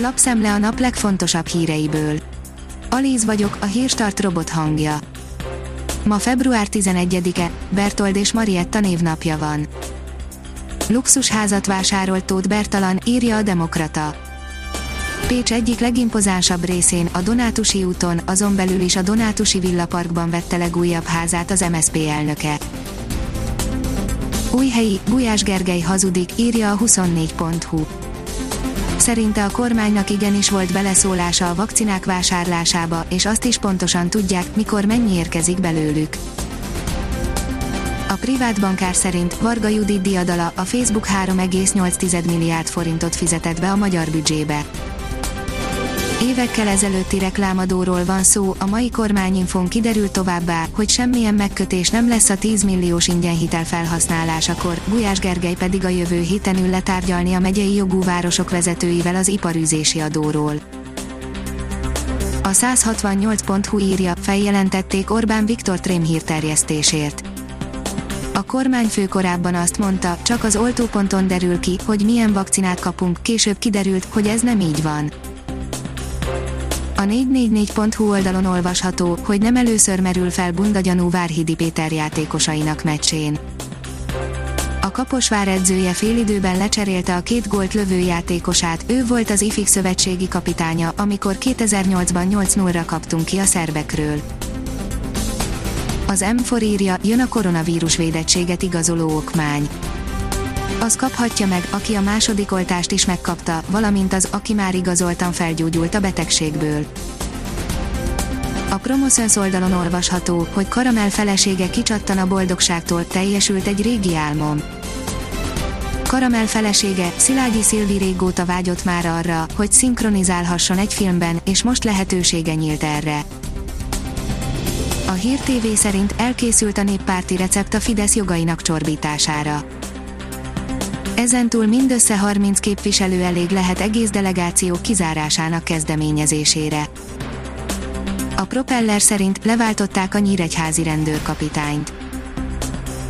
Lapszemle a nap legfontosabb híreiből. Alíz vagyok, a hírstart robot hangja. Ma február 11-e, Bertold és Marietta névnapja van. Luxusházat vásárolt Tóth Bertalan, írja a Demokrata. Pécs egyik legimpozánsabb részén, a Donátusi úton, azon belül is a Donátusi Villaparkban vette legújabb házát az MSZP elnöke. Újhelyi, Gulyás Gergely hazudik, írja a 24.hu. Szerinte a kormánynak igenis volt beleszólása a vakcinák vásárlásába, és azt is pontosan tudják, mikor mennyi érkezik belőlük. A privát bankár szerint Varga Judit diadala a Facebook 3,8 milliárd forintot fizetett be a magyar büdzsébe. Évekkel ezelőtti reklámadóról van szó, a mai kormányinfon kiderült továbbá, hogy semmilyen megkötés nem lesz a 10 milliós ingyenhitel felhasználásakor, Gulyás Gergely pedig a jövő héten ül letárgyalni a megyei jogú városok vezetőivel az iparűzési adóról. A 168.hu írja, feljelentették Orbán Viktor Trém hírterjesztésért. A kormányfő korábban azt mondta, csak az oltóponton derül ki, hogy milyen vakcinát kapunk, később kiderült, hogy ez nem így van. A 444.hu oldalon olvasható, hogy nem először merül fel bunda gyanú Várhidi Péter játékosainak meccsén. A Kaposvár edzője félidőben lecserélte a két gólt lövő játékosát, ő volt az IFIK szövetségi kapitánya, amikor 2008-ban 8-0-ra kaptunk ki a szerbekről. Az M4 írja, jön a koronavírus védettséget igazoló okmány az kaphatja meg, aki a második oltást is megkapta, valamint az, aki már igazoltan felgyógyult a betegségből. A Promoszöns oldalon olvasható, hogy Karamel felesége kicsattan a boldogságtól, teljesült egy régi álmom. Karamel felesége, Szilágyi Szilvi régóta vágyott már arra, hogy szinkronizálhasson egy filmben, és most lehetősége nyílt erre. A Hír TV szerint elkészült a néppárti recept a Fidesz jogainak csorbítására Ezentúl mindössze 30 képviselő elég lehet egész delegáció kizárásának kezdeményezésére. A propeller szerint leváltották a nyíregyházi rendőrkapitányt.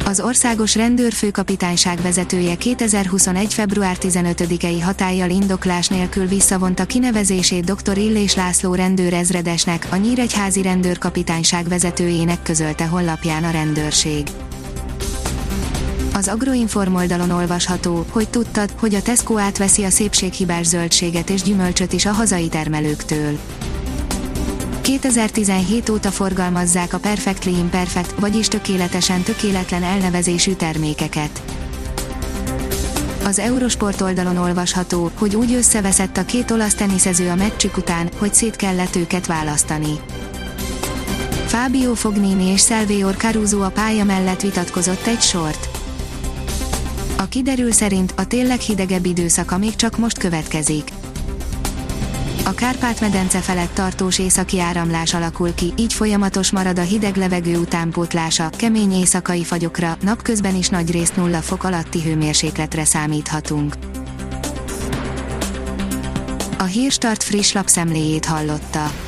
Az országos rendőrfőkapitányság vezetője 2021. február 15-i hatállyal indoklás nélkül visszavonta kinevezését dr. Illés László rendőrezredesnek, a nyíregyházi rendőrkapitányság vezetőjének közölte honlapján a rendőrség. Az Agroinform oldalon olvasható, hogy tudtad, hogy a Tesco átveszi a szépséghibás zöldséget és gyümölcsöt is a hazai termelőktől. 2017 óta forgalmazzák a Perfectly Imperfect, vagyis tökéletesen tökéletlen elnevezésű termékeket. Az Eurosport oldalon olvasható, hogy úgy összeveszett a két olasz teniszező a meccsük után, hogy szét kellett őket választani. Fábio Fognini és Salvatore Caruso a pálya mellett vitatkozott egy sort. A kiderül szerint a tényleg hidegebb időszaka még csak most következik. A Kárpát-medence felett tartós északi áramlás alakul ki, így folyamatos marad a hideg levegő utánpótlása, kemény éjszakai fagyokra, napközben is nagy részt nulla fok alatti hőmérsékletre számíthatunk. A Hírstart friss lapszemléjét hallotta.